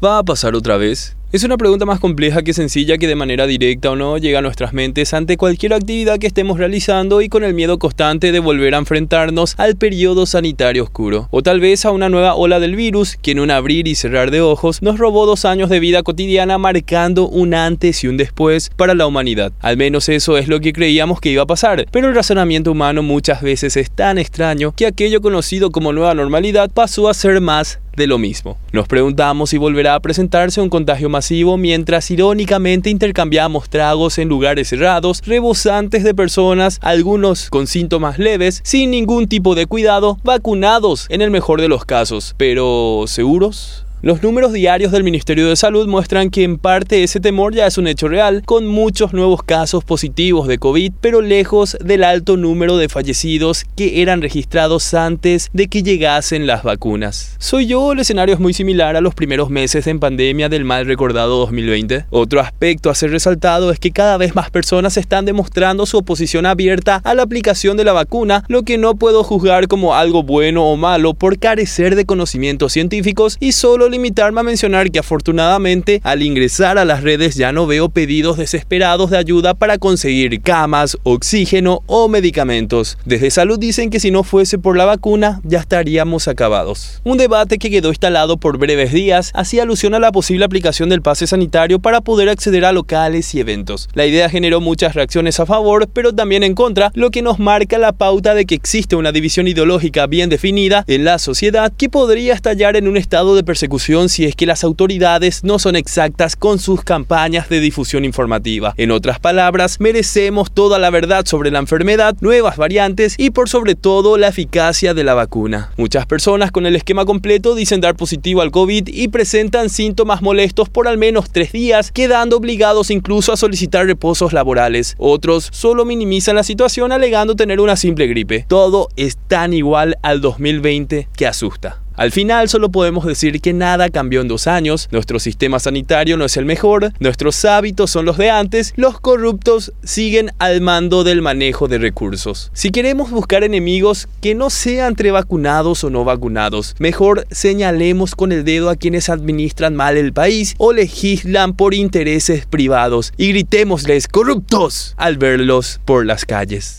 ¿Va a pasar otra vez? Es una pregunta más compleja que sencilla que de manera directa o no llega a nuestras mentes ante cualquier actividad que estemos realizando y con el miedo constante de volver a enfrentarnos al periodo sanitario oscuro. O tal vez a una nueva ola del virus que en un abrir y cerrar de ojos nos robó dos años de vida cotidiana marcando un antes y un después para la humanidad. Al menos eso es lo que creíamos que iba a pasar. Pero el razonamiento humano muchas veces es tan extraño que aquello conocido como nueva normalidad pasó a ser más de lo mismo. Nos preguntamos si volverá a presentarse un contagio mientras irónicamente intercambiamos tragos en lugares cerrados, rebosantes de personas, algunos con síntomas leves, sin ningún tipo de cuidado, vacunados en el mejor de los casos. Pero, ¿seguros? Los números diarios del Ministerio de Salud muestran que en parte ese temor ya es un hecho real, con muchos nuevos casos positivos de COVID, pero lejos del alto número de fallecidos que eran registrados antes de que llegasen las vacunas. ¿Soy yo el escenario es muy similar a los primeros meses en pandemia del mal recordado 2020? Otro aspecto a ser resaltado es que cada vez más personas están demostrando su oposición abierta a la aplicación de la vacuna, lo que no puedo juzgar como algo bueno o malo por carecer de conocimientos científicos y solo limitarme a mencionar que afortunadamente al ingresar a las redes ya no veo pedidos desesperados de ayuda para conseguir camas, oxígeno o medicamentos. Desde salud dicen que si no fuese por la vacuna ya estaríamos acabados. Un debate que quedó instalado por breves días hacía alusión a la posible aplicación del pase sanitario para poder acceder a locales y eventos. La idea generó muchas reacciones a favor, pero también en contra, lo que nos marca la pauta de que existe una división ideológica bien definida en la sociedad que podría estallar en un estado de persecución si es que las autoridades no son exactas con sus campañas de difusión informativa. En otras palabras, merecemos toda la verdad sobre la enfermedad, nuevas variantes y por sobre todo la eficacia de la vacuna. Muchas personas con el esquema completo dicen dar positivo al COVID y presentan síntomas molestos por al menos tres días, quedando obligados incluso a solicitar reposos laborales. Otros solo minimizan la situación alegando tener una simple gripe. Todo es tan igual al 2020 que asusta. Al final solo podemos decir que nada cambió en dos años, nuestro sistema sanitario no es el mejor, nuestros hábitos son los de antes, los corruptos siguen al mando del manejo de recursos. Si queremos buscar enemigos que no sean entre vacunados o no vacunados, mejor señalemos con el dedo a quienes administran mal el país o legislan por intereses privados y gritémosles corruptos al verlos por las calles.